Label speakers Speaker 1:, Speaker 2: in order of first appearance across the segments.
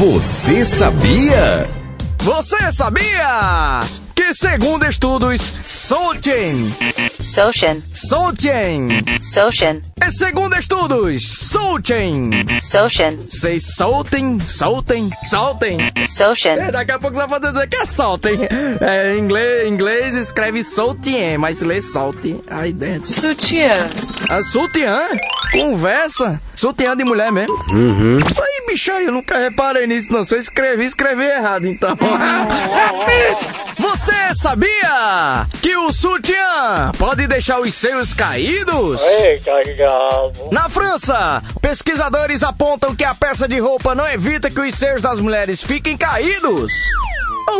Speaker 1: Você sabia?
Speaker 2: Você sabia que segundo estudos Solchen,
Speaker 3: Soshin.
Speaker 2: Solchen,
Speaker 3: Soshin.
Speaker 2: e segundo estudos Solchen,
Speaker 3: Soshin.
Speaker 2: vocês soltem, soltem, soltem.
Speaker 3: Soshin.
Speaker 2: É, daqui a pouco você vai dizer que é soltem. É, em inglês, inglês escreve soltien, mas lê solte aí dentro.
Speaker 4: Sutiã.
Speaker 2: A sutiã? Conversa? Sutiã de mulher mesmo? Aí, bicho, aí, eu nunca reparei nisso, não. Se eu escrevi, escrevi errado, então. Você sabia que o sutiã pode deixar os seios caídos? Na França, pesquisadores apontam que a peça de roupa não evita que os seios das mulheres fiquem caídos.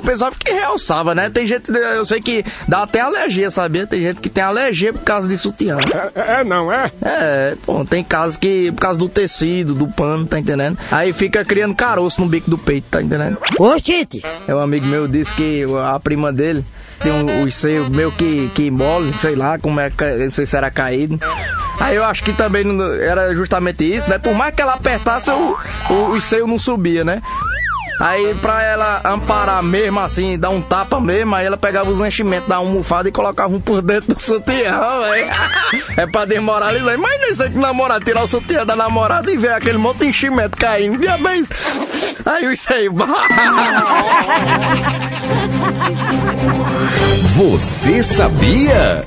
Speaker 2: Eu pensava que realçava, né? Tem gente, eu sei que dá até alergia, sabia? Tem gente que tem alergia por causa de sutiã.
Speaker 5: É, não é?
Speaker 2: É, pô, tem casos que, por causa do tecido, do pano, tá entendendo? Aí fica criando caroço no bico do peito, tá entendendo?
Speaker 6: Ô,
Speaker 2: É um amigo meu disse que a prima dele tem um, os seios meio que, que mole, sei lá como é que não sei se era caído. Aí eu acho que também não- era justamente isso, né? Por mais que ela apertasse, o, o, os seios não subia, né? Aí pra ela amparar mesmo assim, dar um tapa mesmo, aí ela pegava os enchimentos da almofada e colocava um por dentro do sutiã, velho. É pra desmoralizar. Imagina você que namorar, tirar o sutiã da namorada e ver aquele monte de enchimento caindo. Diabéis. Aí os seios.
Speaker 1: Você sabia?